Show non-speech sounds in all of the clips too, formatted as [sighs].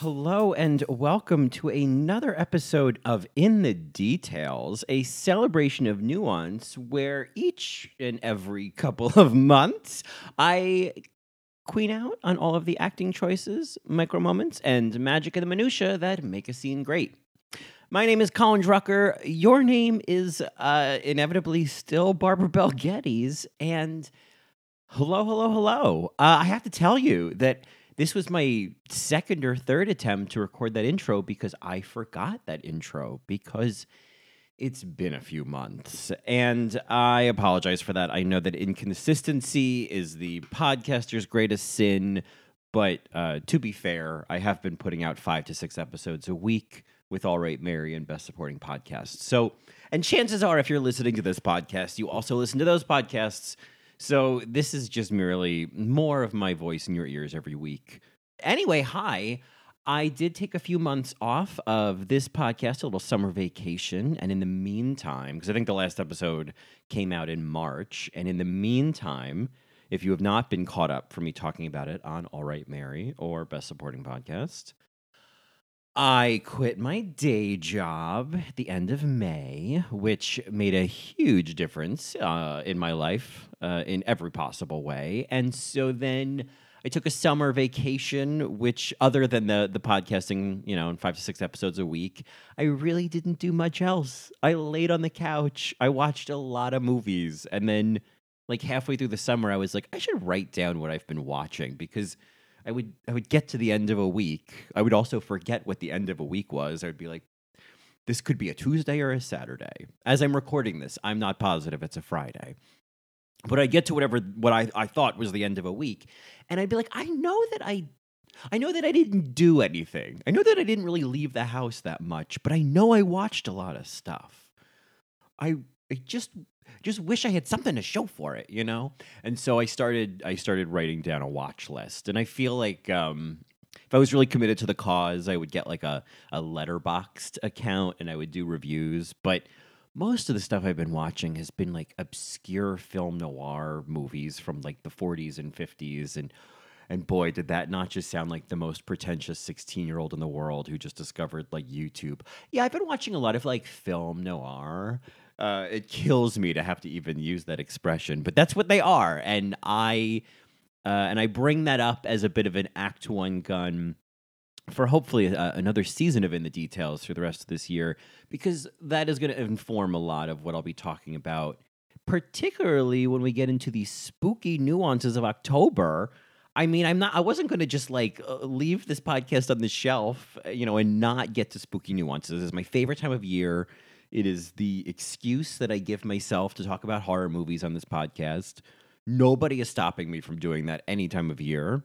Hello and welcome to another episode of In the Details, a celebration of nuance where each and every couple of months I queen out on all of the acting choices, micro moments, and magic of the minutia that make a scene great. My name is Colin Drucker. Your name is uh, inevitably still Barbara Bel Geddes. And hello, hello, hello. Uh, I have to tell you that this was my second or third attempt to record that intro because I forgot that intro because it's been a few months. And I apologize for that. I know that inconsistency is the podcaster's greatest sin. But uh, to be fair, I have been putting out five to six episodes a week with All Right Mary and Best Supporting Podcasts. So, and chances are, if you're listening to this podcast, you also listen to those podcasts. So, this is just merely more of my voice in your ears every week. Anyway, hi. I did take a few months off of this podcast, a little summer vacation. And in the meantime, because I think the last episode came out in March, and in the meantime, if you have not been caught up for me talking about it on All Right Mary or Best Supporting Podcast, I quit my day job at the end of May, which made a huge difference uh, in my life uh, in every possible way. And so then I took a summer vacation, which, other than the the podcasting, you know, in five to six episodes a week, I really didn't do much else. I laid on the couch. I watched a lot of movies, and then like halfway through the summer, I was like, I should write down what I've been watching because I would I would get to the end of a week. I would also forget what the end of a week was. I would be like, this could be a Tuesday or a Saturday. As I'm recording this, I'm not positive it's a Friday. But I get to whatever what I, I thought was the end of a week, and I'd be like, I know that I I know that I didn't do anything. I know that I didn't really leave the house that much, but I know I watched a lot of stuff. I I just just wish I had something to show for it, you know? And so I started I started writing down a watch list. And I feel like um if I was really committed to the cause, I would get like a, a Letterboxd account and I would do reviews. But most of the stuff I've been watching has been like obscure film noir movies from like the 40s and 50s. And and boy, did that not just sound like the most pretentious 16 year old in the world who just discovered like YouTube. Yeah, I've been watching a lot of like film noir. Uh, it kills me to have to even use that expression, but that's what they are. And I uh, and I bring that up as a bit of an Act One gun for hopefully uh, another season of In the Details through the rest of this year, because that is going to inform a lot of what I'll be talking about, particularly when we get into the spooky nuances of October. I mean, I'm not. I wasn't going to just like uh, leave this podcast on the shelf, you know, and not get to spooky nuances. It's my favorite time of year. It is the excuse that I give myself to talk about horror movies on this podcast. Nobody is stopping me from doing that any time of year.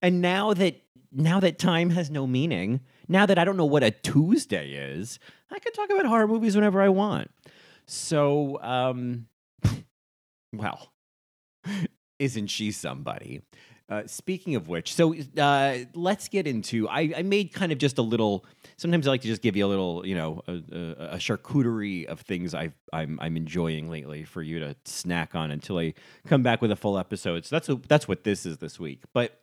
And now that now that time has no meaning, now that I don't know what a Tuesday is, I can talk about horror movies whenever I want. So, um, [laughs] well, [laughs] isn't she somebody? Uh, speaking of which, so uh, let's get into. I, I made kind of just a little. Sometimes I like to just give you a little, you know, a, a, a charcuterie of things I've, I'm I'm enjoying lately for you to snack on until I come back with a full episode. So that's a, that's what this is this week. But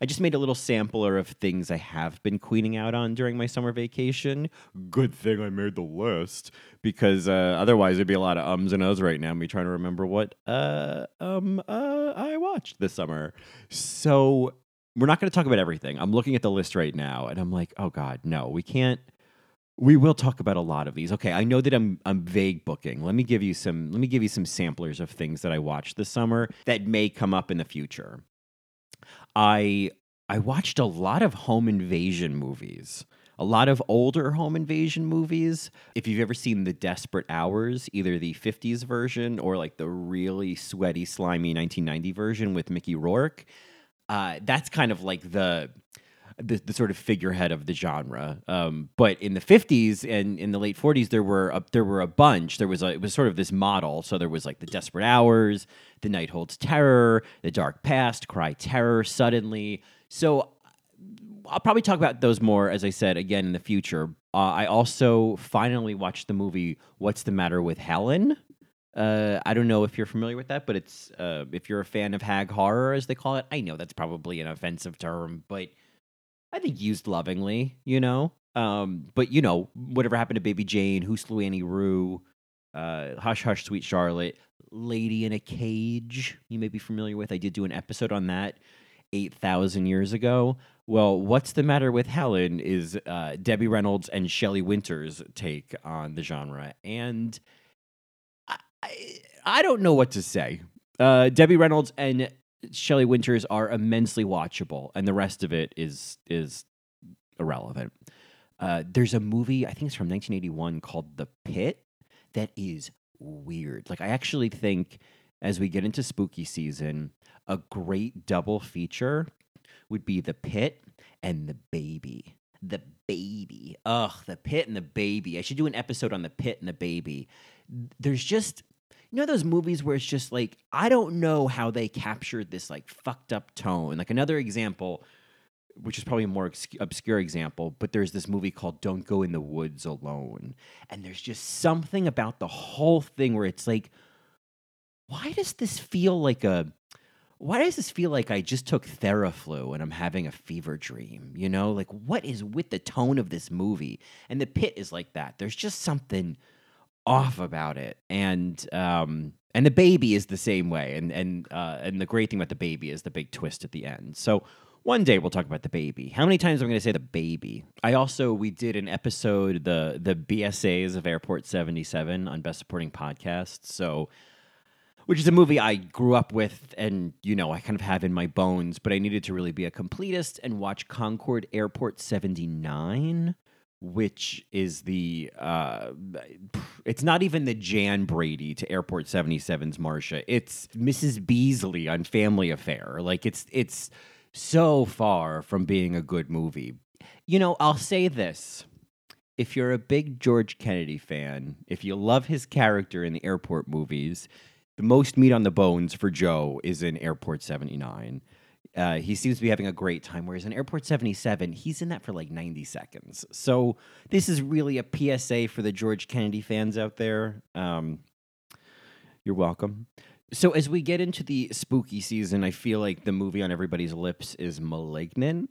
I just made a little sampler of things I have been queening out on during my summer vacation. Good thing I made the list because uh, otherwise there'd be a lot of ums and uhs right now. Me trying to remember what uh, um uh, I watched this summer. So we're not going to talk about everything. I'm looking at the list right now, and I'm like, oh god, no, we can't. We will talk about a lot of these. Okay, I know that I'm I'm vague booking. Let me give you some let me give you some samplers of things that I watched this summer that may come up in the future. I I watched a lot of home invasion movies. A lot of older home invasion movies. If you've ever seen The Desperate Hours, either the 50s version or like the really sweaty, slimy 1990 version with Mickey Rourke, uh, that's kind of like the the, the sort of figurehead of the genre. Um, but in the 50s and in the late 40s, there were a, there were a bunch. There was a, it was sort of this model. So there was like the Desperate Hours, The Night Holds Terror, The Dark Past, Cry Terror, Suddenly. So I'll probably talk about those more, as I said, again in the future. Uh, I also finally watched the movie What's the Matter with Helen? Uh, I don't know if you're familiar with that, but it's uh, if you're a fan of hag horror, as they call it. I know that's probably an offensive term, but I think used lovingly, you know. Um, but you know, whatever happened to Baby Jane, Who Slew Auntie Roo, uh, Hush Hush Sweet Charlotte, Lady in a Cage. You may be familiar with. I did do an episode on that eight thousand years ago. Well, what's the matter with Helen is uh, Debbie Reynolds and Shelley Winters' take on the genre, and I, I, I don't know what to say. Uh, Debbie Reynolds and Shelley Winters are immensely watchable, and the rest of it is is irrelevant. Uh, there's a movie I think it's from 1981 called The Pit that is weird. Like I actually think as we get into spooky season, a great double feature would be The Pit and The Baby. The Baby. Ugh, The Pit and The Baby. I should do an episode on The Pit and The Baby. There's just you know those movies where it's just like I don't know how they captured this like fucked up tone. Like another example, which is probably a more obscure example, but there's this movie called Don't Go in the Woods Alone, and there's just something about the whole thing where it's like, why does this feel like a why does this feel like I just took Theraflu and I'm having a fever dream? You know, like what is with the tone of this movie? And the pit is like that. There's just something off about it, and um, and the baby is the same way. And and uh, and the great thing about the baby is the big twist at the end. So one day we'll talk about the baby. How many times am I going to say the baby? I also we did an episode the the BSAs of Airport 77 on Best Supporting Podcast. So which is a movie I grew up with and, you know, I kind of have in my bones, but I needed to really be a completist and watch Concorde Airport 79, which is the, uh, it's not even the Jan Brady to Airport 77's Marcia. It's Mrs. Beasley on Family Affair. Like, it's, it's so far from being a good movie. You know, I'll say this if you're a big George Kennedy fan, if you love his character in the airport movies, the most meat on the bones for Joe is in Airport 79. Uh, he seems to be having a great time, whereas in Airport 77, he's in that for like 90 seconds. So this is really a PSA for the George Kennedy fans out there. Um, you're welcome. So as we get into the spooky season, I feel like the movie on everybody's lips is Malignant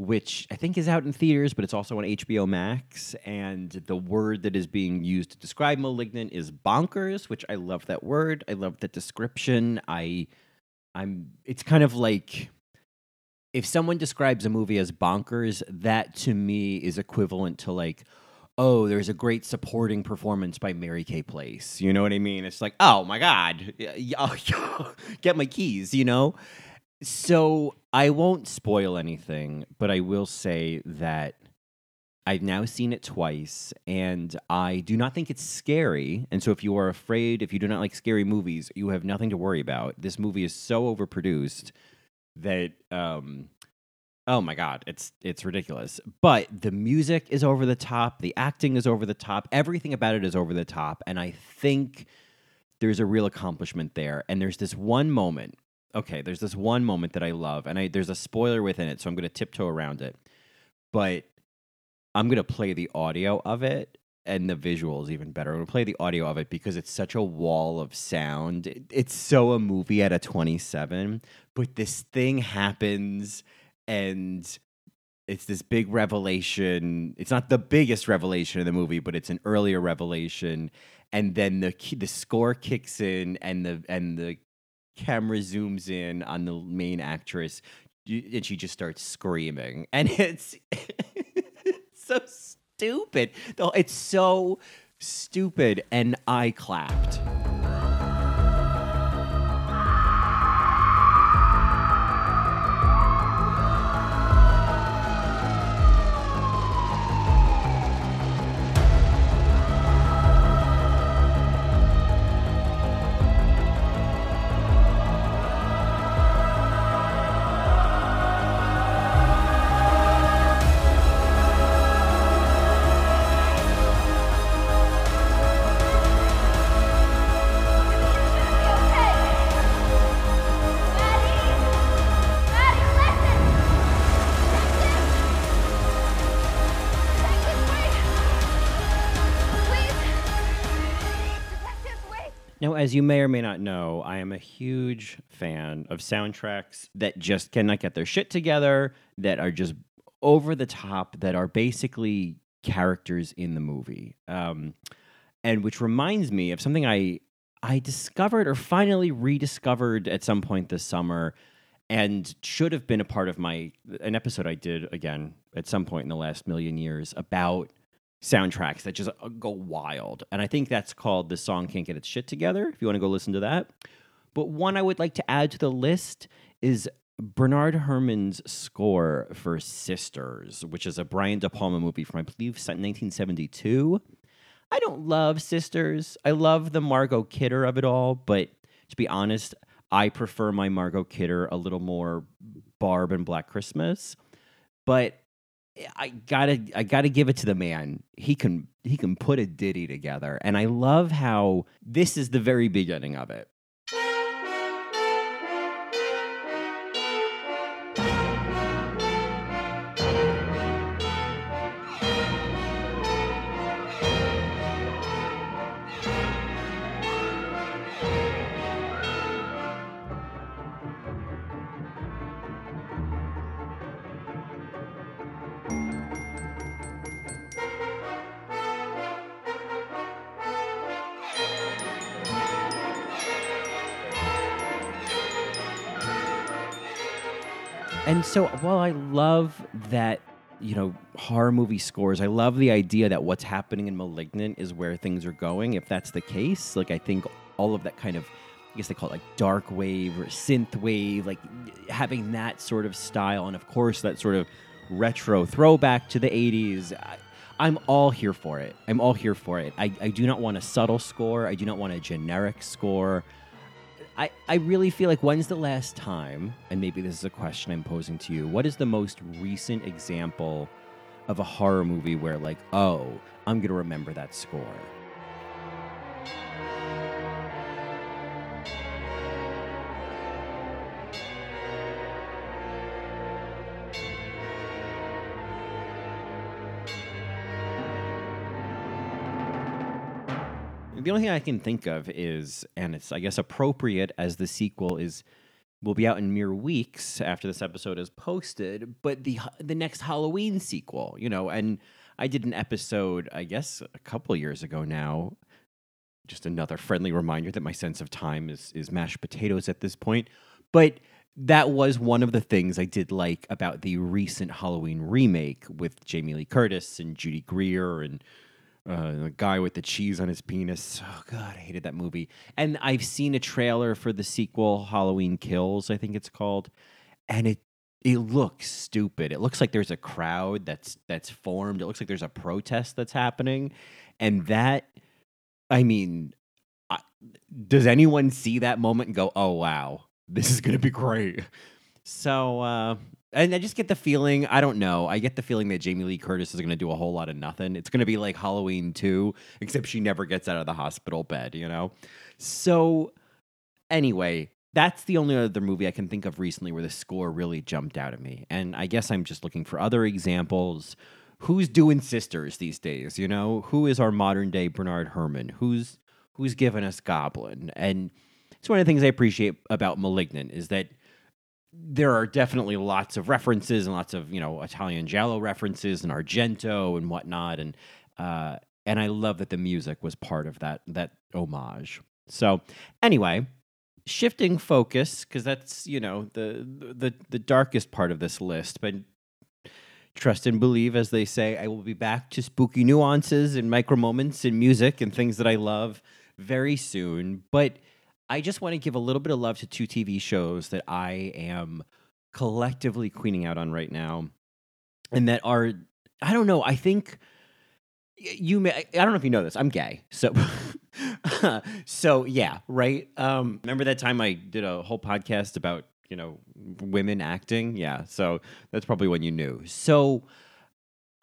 which I think is out in theaters, but it's also on HBO Max. And the word that is being used to describe Malignant is bonkers, which I love that word. I love that description. I, I'm. It's kind of like if someone describes a movie as bonkers, that to me is equivalent to like, oh, there's a great supporting performance by Mary Kay Place. You know what I mean? It's like, oh my god, [laughs] oh, get my keys. You know. So I won't spoil anything, but I will say that I've now seen it twice, and I do not think it's scary. And so, if you are afraid, if you do not like scary movies, you have nothing to worry about. This movie is so overproduced that, um, oh my god, it's it's ridiculous. But the music is over the top, the acting is over the top, everything about it is over the top, and I think there's a real accomplishment there. And there's this one moment okay, there's this one moment that I love, and I there's a spoiler within it, so I'm going to tiptoe around it. But I'm to play the audio of it, and the visuals even better. I'm to play the audio of it because it's such a wall of sound. It, it's so a movie at a 27, but this thing happens, and it's this big revelation. It's not the biggest revelation of the movie, but it's an earlier revelation. And then the the score kicks in, and the and the camera zooms in on the main actress and she just starts screaming and [laughs] it's [laughs] so stupid. Though it's so stupid and i clapped as you may or may not know, I am a huge fan of soundtracks that just cannot get their shit together, that are just over the top, that are basically characters in the movie. Um, and which reminds me of something I I discovered or finally rediscovered at some point this summer and should have been a part of my an episode I did again at some point in the last million years about soundtracks that just uh, go wild. And I think that's called The Song Can't Get Its Shit Together, if you want to go listen to that. But one I would like to add to the list is Bernard Herrmann's score for Sisters, which is a Brian De Palma movie from, I believe, 1972. I don't love Sisters. I love the Margot Kidder of it all, but to be honest, I prefer my Margot Kidder a little more Barb and Black Christmas. But I gotta I gotta give it to the man. He can he can put a ditty together. And I love how this is the very beginning of it. And so while I love that, you know, horror movie scores, I love the idea that what's happening in Malignant is where things are going. If that's the case, like I think all of that kind of I guess they call it like dark wave or synth wave, like having that sort of style, and of course that sort of retro throwback to the 80s. I, I'm all here for it. I'm all here for it. I, I do not want a subtle score. I do not want a generic score. I, I really feel like when's the last time, and maybe this is a question I'm posing to you, what is the most recent example of a horror movie where, like, oh, I'm going to remember that score? The only thing I can think of is, and it's I guess appropriate as the sequel is will be out in mere weeks after this episode is posted, but the the next Halloween sequel, you know, and I did an episode, I guess, a couple years ago now. Just another friendly reminder that my sense of time is is mashed potatoes at this point, but that was one of the things I did like about the recent Halloween remake with Jamie Lee Curtis and Judy Greer and uh, the guy with the cheese on his penis. Oh god, I hated that movie. And I've seen a trailer for the sequel, Halloween Kills, I think it's called, and it it looks stupid. It looks like there's a crowd that's that's formed. It looks like there's a protest that's happening, and that, I mean, I, does anyone see that moment and go, "Oh wow, this is gonna be great"? So uh, and I just get the feeling, I don't know. I get the feeling that Jamie Lee Curtis is going to do a whole lot of nothing. It's going to be like Halloween 2, except she never gets out of the hospital bed, you know? So, anyway, that's the only other movie I can think of recently where the score really jumped out at me. And I guess I'm just looking for other examples. Who's doing sisters these days, you know? Who is our modern day Bernard Herrmann? Who's who's given us Goblin? And it's one of the things I appreciate about Malignant is that there are definitely lots of references and lots of you know Italian giallo references and Argento and whatnot, and uh, and I love that the music was part of that that homage. So anyway, shifting focus because that's you know the the the darkest part of this list, but trust and believe, as they say, I will be back to spooky nuances and micro moments in music and things that I love very soon, but I just want to give a little bit of love to two TV shows that I am collectively queening out on right now, and that are I don't know. I think you may. I don't know if you know this. I'm gay, so [laughs] so yeah, right. Um, remember that time I did a whole podcast about you know women acting? Yeah, so that's probably when you knew. So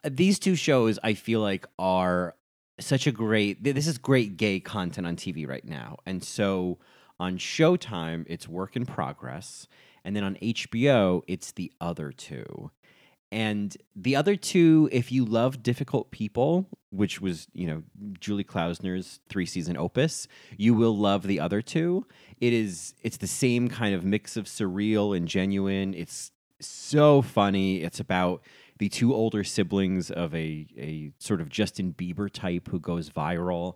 these two shows I feel like are such a great. This is great gay content on TV right now, and so on Showtime, it's Work in Progress. And then on HBO, it's the other two. And the other two, if you love Difficult People, which was, you know, Julie Klausner's three season opus, you will love the other two. It is it's the same kind of mix of surreal and genuine. It's so funny. It's about the two older siblings of a a sort of Justin Bieber type who goes viral.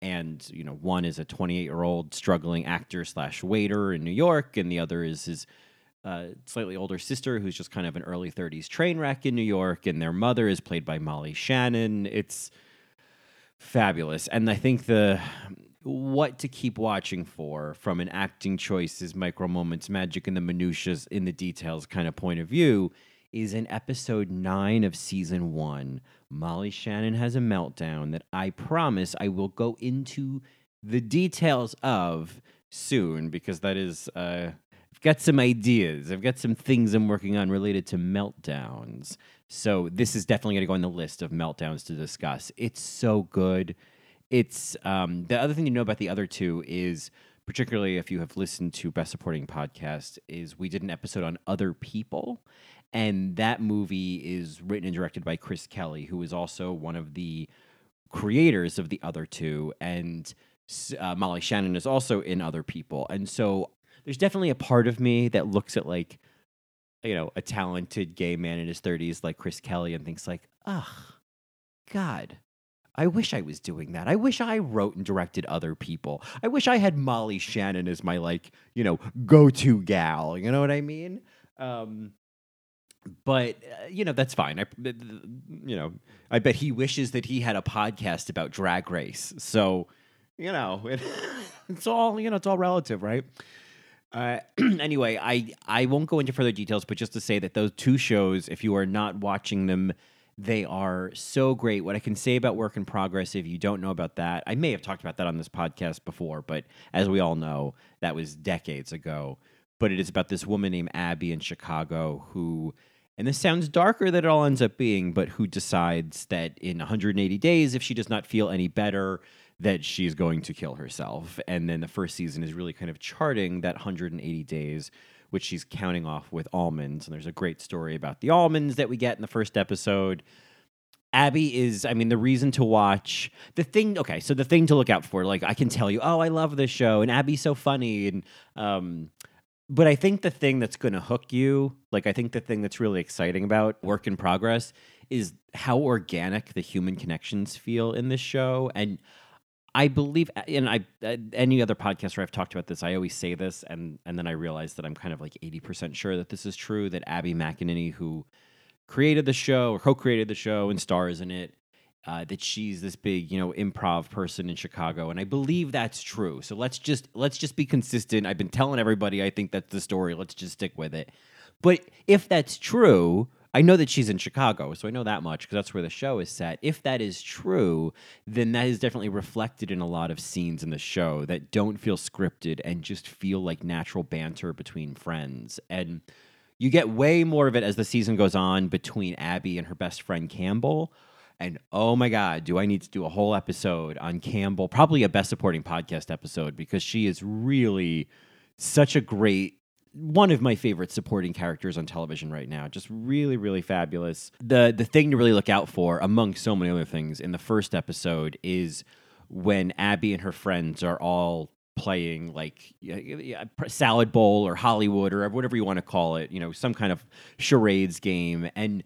And, you know, one is a 28 year old struggling actor slash waiter in New York, and the other is his uh, slightly older sister who's just kind of an early 30s train wreck in New York, and their mother is played by Molly Shannon. It's fabulous. And I think the what to keep watching for from an acting choices, micro moments, magic in the minutiae, in the details kind of point of view is in episode nine of season one. Molly Shannon has a meltdown that I promise I will go into the details of soon because that is uh, I've got some ideas. I've got some things I'm working on related to meltdowns. So this is definitely going to go on the list of meltdowns to discuss. It's so good. It's um, the other thing you know about the other two is particularly if you have listened to Best Supporting Podcast is we did an episode on other people and that movie is written and directed by Chris Kelly who is also one of the creators of the other two. And uh, Molly Shannon is also in other people. And so there's definitely a part of me that looks at like you know a talented gay man in his 30s like chris kelly and thinks like ugh god i wish i was doing that. I wish i wrote and directed other people. I wish i had molly shannon as my like you know go-to gal. You know what i mean? Um but uh, you know that's fine. I, you know, I bet he wishes that he had a podcast about Drag Race. So, you know, [laughs] it, it's all you know, it's all relative, right? Uh, [clears throat] anyway, I I won't go into further details, but just to say that those two shows, if you are not watching them, they are so great. What I can say about Work in Progress, if you don't know about that, I may have talked about that on this podcast before, but as we all know, that was decades ago. But it is about this woman named Abby in Chicago who, and this sounds darker than it all ends up being, but who decides that in 180 days, if she does not feel any better, that she's going to kill herself. And then the first season is really kind of charting that 180 days, which she's counting off with almonds. And there's a great story about the almonds that we get in the first episode. Abby is, I mean, the reason to watch the thing. Okay, so the thing to look out for, like I can tell you, oh, I love this show, and Abby's so funny, and um, but I think the thing that's going to hook you, like I think the thing that's really exciting about Work in Progress, is how organic the human connections feel in this show, and I believe, and I any other podcast where I've talked about this, I always say this, and and then I realize that I'm kind of like eighty percent sure that this is true. That Abby McEnany, who created the show or co-created the show and stars in it, uh, that she's this big, you know, improv person in Chicago, and I believe that's true. So let's just let's just be consistent. I've been telling everybody I think that's the story. Let's just stick with it. But if that's true, I know that she's in Chicago, so I know that much because that's where the show is set. If that is true, then that is definitely reflected in a lot of scenes in the show that don't feel scripted and just feel like natural banter between friends. And you get way more of it as the season goes on between Abby and her best friend Campbell. And oh my God, do I need to do a whole episode on Campbell? Probably a best supporting podcast episode because she is really such a great one of my favorite supporting characters on television right now. Just really, really fabulous. The the thing to really look out for, among so many other things, in the first episode is when Abby and her friends are all playing like uh, salad bowl or Hollywood or whatever you want to call it, you know, some kind of charades game, and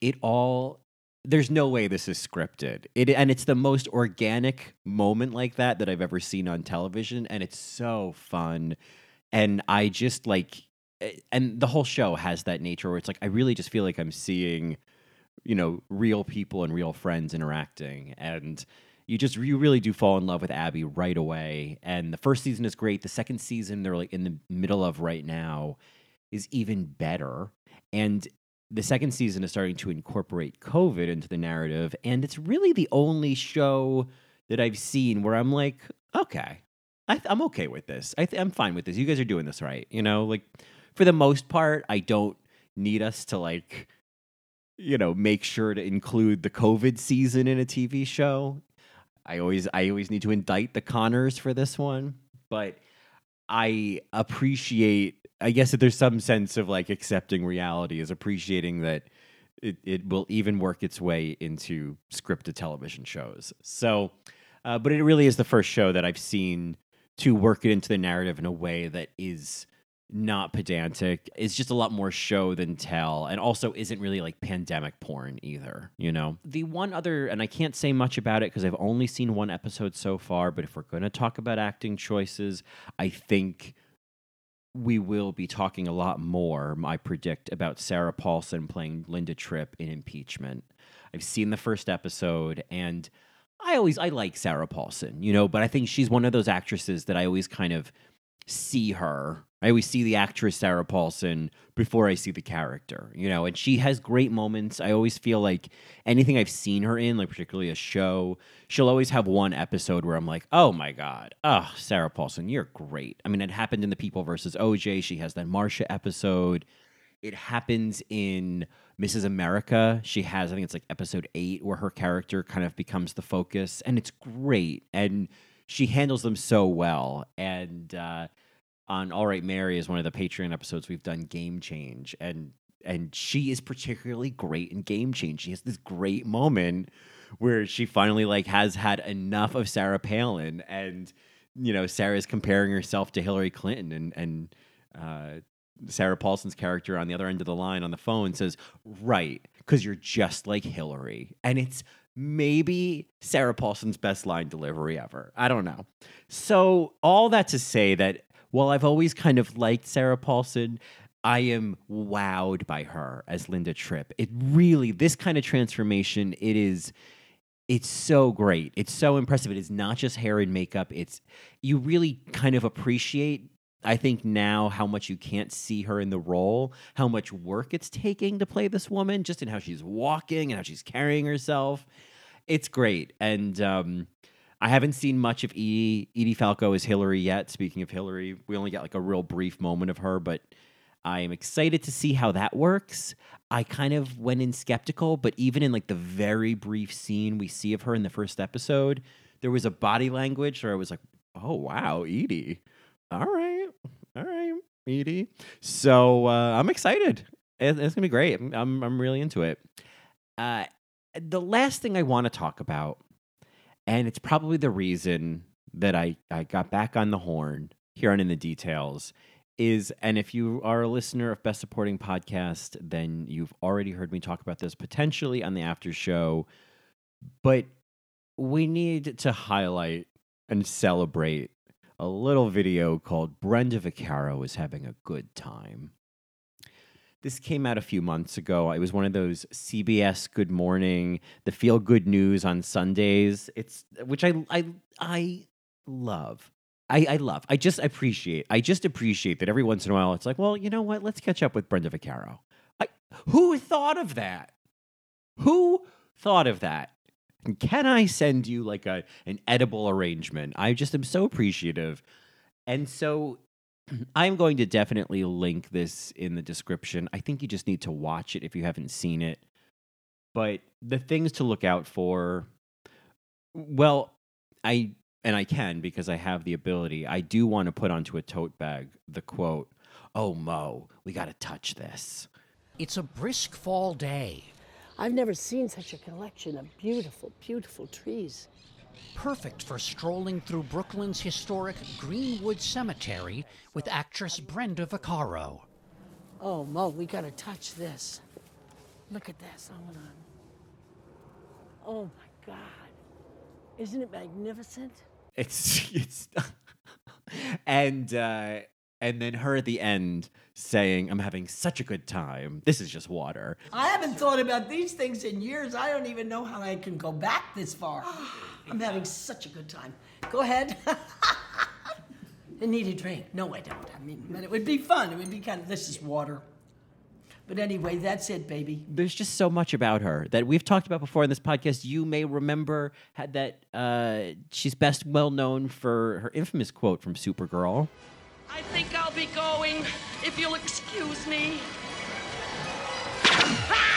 it all. There's no way this is scripted. It and it's the most organic moment like that that I've ever seen on television, and it's so fun and I just like, eh, and the whole show has that nature where it's like I really just feel like I'm seeing, you know, real people and real friends interacting, and you just you really do fall in love with Abby right away. And the first season is great. The second season they're like in the middle of right now is even better, and the second season is starting to incorporate COVID into the narrative, and it's really the only show that I've seen where I'm like, okay, I am okay with this. I I'm fine with this. You guys are doing this right. You know, like for the most part, I don't need us to like, you know, make sure to include the COVID season in a TV show. I always I always need to indict the Connors for this one, but I appreciate. I guess that there's some sense of like accepting reality is appreciating that it, it will even work its way into scripted television shows. So, uh, but it really is the first show that I've seen to work it into the narrative in a way that is not pedantic. It's just a lot more show than tell, and also isn't really like pandemic porn either. You know, the one other, and I can't say much about it because I've only seen one episode so far. But if we're going to talk about acting choices, I think we will be talking a lot more, I predict, about Sarah Paulson playing Linda Tripp in Impeachment. I've seen the first episode and I always I like Sarah Paulson, you know, but I think she's one of those actresses that I always kind of see her. I always see the actress Sarah Paulson before I see the character, you know, and she has great moments. I always feel like anything I've seen her in, like particularly a show, she'll always have one episode where I'm like, oh my God, oh, Sarah Paulson, you're great. I mean, it happened in The People versus OJ. She has that Marcia episode. It happens in Mrs. America. She has, I think it's like episode eight, where her character kind of becomes the focus, and it's great. And she handles them so well. And uh, on All Right Mary is one of the Patreon episodes we've done Game Change, and and she is particularly great in Game Change. She has this great moment where she finally like has had enough of Sarah Palin, and you know Sarah's comparing herself to Hillary Clinton, and and uh, Sarah Paulson's character on the other end of the line on the phone says, "Right, because you're just like Hillary," and it's maybe Sarah Paulson's best line delivery ever. I don't know. So, all that to say that while I've always kind of liked Sarah Paulson, I am wowed by her as Linda Tripp. It really, this kind of transformation, it is. It's so great. It's so impressive. It is not just hair and makeup. It's you really kind of appreciate I think now how much you can't see her in the role, how much work it's taking to play this woman, just in how she's walking and how she's carrying herself. It's great. And um, I haven't seen much of Edie, Edie Falco as Hillary yet. Speaking of Hillary, we only got like a real brief moment of her, but I am excited to see how that works. I kind of went in skeptical, but even in like the very brief scene we see of her in the first episode, there was a body language where I was like, oh, wow, Edie. All right. All right, Edie. So uh, I'm excited. It's, to be great. I'm, I'm really into it. Uh, the last thing I want to talk about, and it's probably the reason that I, I got back on the horn here on In the Details, is, and if you are a listener of Best Supporting Podcast, then you've already heard me talk about this potentially on the after show. But we need to highlight and celebrate a little video called Brenda Vaccaro is having a good time. This came out a few months ago. It was one of those CBS Good Morning, the feel good news on Sundays. It's which I I I love. I, I love. I just appreciate. I just appreciate that every once in a while it's like, well, you know what? Let's catch up with Brenda Vaccaro. I, who thought of that? Who thought of that? Can I send you like a an edible arrangement? I just am so appreciative. And so I'm going to definitely link this in the description. I think you just need to watch it if you haven't seen it. But the things to look out for, well, I, and I can because I have the ability, I do want to put onto a tote bag the quote, Oh, Mo, we got to touch this. It's a brisk fall day. I've never seen such a collection of beautiful, beautiful trees. Perfect for strolling through Brooklyn's historic Greenwood Cemetery with actress Brenda Vaccaro. Oh, Mo, we gotta touch this. Look at this. Hold on. Oh my God. Isn't it magnificent? It's [laughs] it's [laughs] and uh and then her at the end saying, I'm having such a good time. This is just water. I haven't thought about these things in years. I don't even know how I can go back this far. [gasps] [sighs] I'm having such a good time. Go ahead. [laughs] I need a drink. No, I don't. I mean, but it would be fun. It would be kind of, this is water. But anyway, that's it, baby. There's just so much about her that we've talked about before in this podcast. You may remember had that uh, she's best well known for her infamous quote from Supergirl. I think I'll be going, if you'll excuse me. That's [laughs]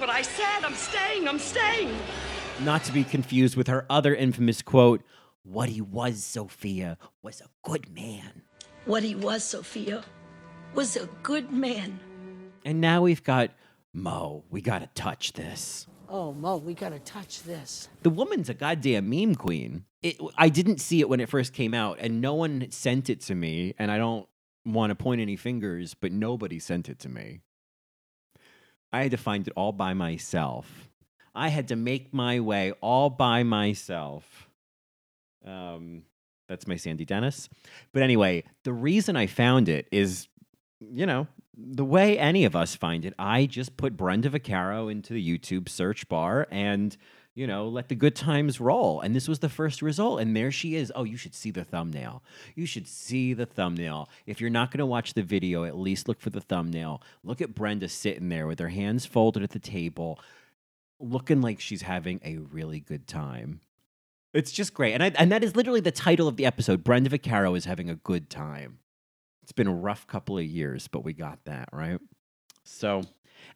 what I said. I'm staying. I'm staying. Not to be confused with her other infamous quote, What he was, Sophia, was a good man. What he was, Sophia, was a good man. And now we've got Mo. We got to touch this. Oh, Mo, we gotta touch this. The woman's a goddamn meme queen. It, I didn't see it when it first came out, and no one sent it to me. And I don't want to point any fingers, but nobody sent it to me. I had to find it all by myself. I had to make my way all by myself. Um, that's my Sandy Dennis. But anyway, the reason I found it is, you know, the way any of us find it. I just put Brenda Vaccaro into the YouTube search bar and, you know, let the good times roll. And this was the first result. And there she is. Oh, you should see the thumbnail. You should see the thumbnail. If you're not going to watch the video, at least look for the thumbnail. Look at Brenda sitting there with her hands folded at the table, looking like she's having a really good time. It's just great. And I, and that is literally the title of the episode. Brenda Vaccaro is having a good time. It's been a rough couple of years, but we got that, right? So,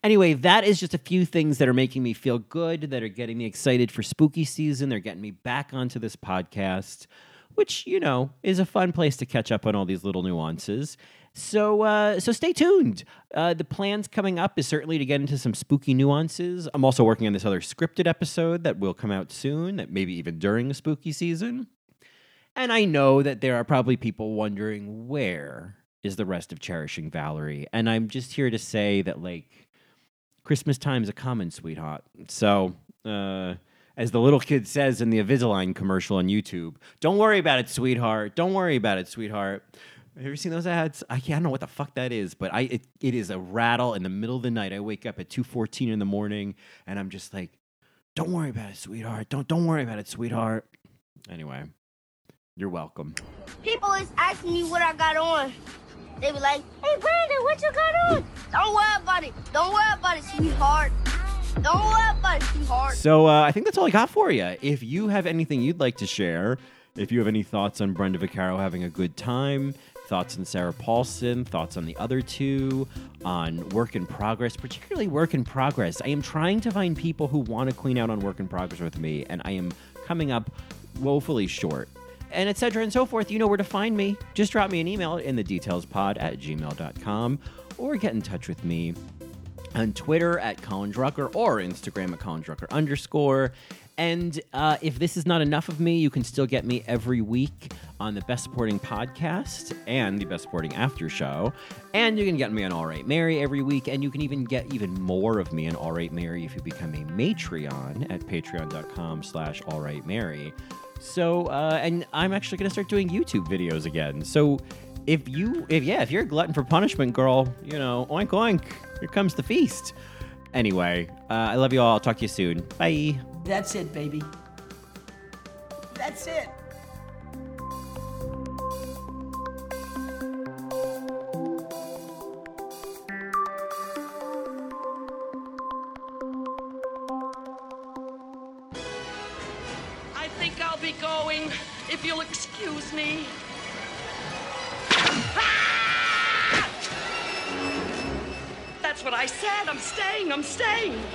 anyway, that is just a few things that are making me feel good, that are getting me excited for spooky season. They're getting me back onto this podcast, which, you know, is a fun place to catch up on all these little nuances. So, uh, so stay tuned. Uh, the plans coming up is certainly to get into some spooky nuances. I'm also working on this other scripted episode that will come out soon, that maybe even during the spooky season. And I know that there are probably people wondering where is the rest of Cherishing Valerie. And I'm just here to say that, like, Christmas time's a coming, sweetheart. So, uh, as the little kid says in the Invisalign commercial on YouTube, don't worry about it, sweetheart. Don't worry about it, sweetheart. Have you ever seen those ads? I can't know what the fuck that is, but I it, it is a rattle in the middle of the night. I wake up at 2:14 in the morning and I'm just like, "Don't worry about it, sweetheart. Don't don't worry about it, sweetheart." Anyway, you're welcome. People is asking me what I got on. They be like, hey, Brandon, what you got on? Don't worry about it. Don't worry about it, sweetheart. Don't worry about it, sweetheart. So uh, I think that's all I got for you. If you have anything you'd like to share, if you have any thoughts on Brenda Vaccaro having a good time, thoughts on Sarah Paulson, thoughts on the other two, on work in progress, particularly work in progress. I am trying to find people who want to clean out on work in progress with me, and I am coming up woefully short. And etc. and so forth. You know where to find me. Just drop me an email in the details pod at gmail.com or get in touch with me on Twitter at Colin Drucker or Instagram at Colin Drucker underscore. And uh, if this is not enough of me, you can still get me every week on the Best Supporting podcast and the Best Supporting After Show. And you can get me on All Right Mary every week. And you can even get even more of me on All Right Mary if you become a Matreon at patreon.com slash All Right Mary. So, uh, and I'm actually going to start doing YouTube videos again. So, if you, if yeah, if you're a glutton for punishment, girl, you know, oink oink, here comes the feast. Anyway, uh, I love you all. I'll talk to you soon. Bye. That's it, baby. That's it. Ah!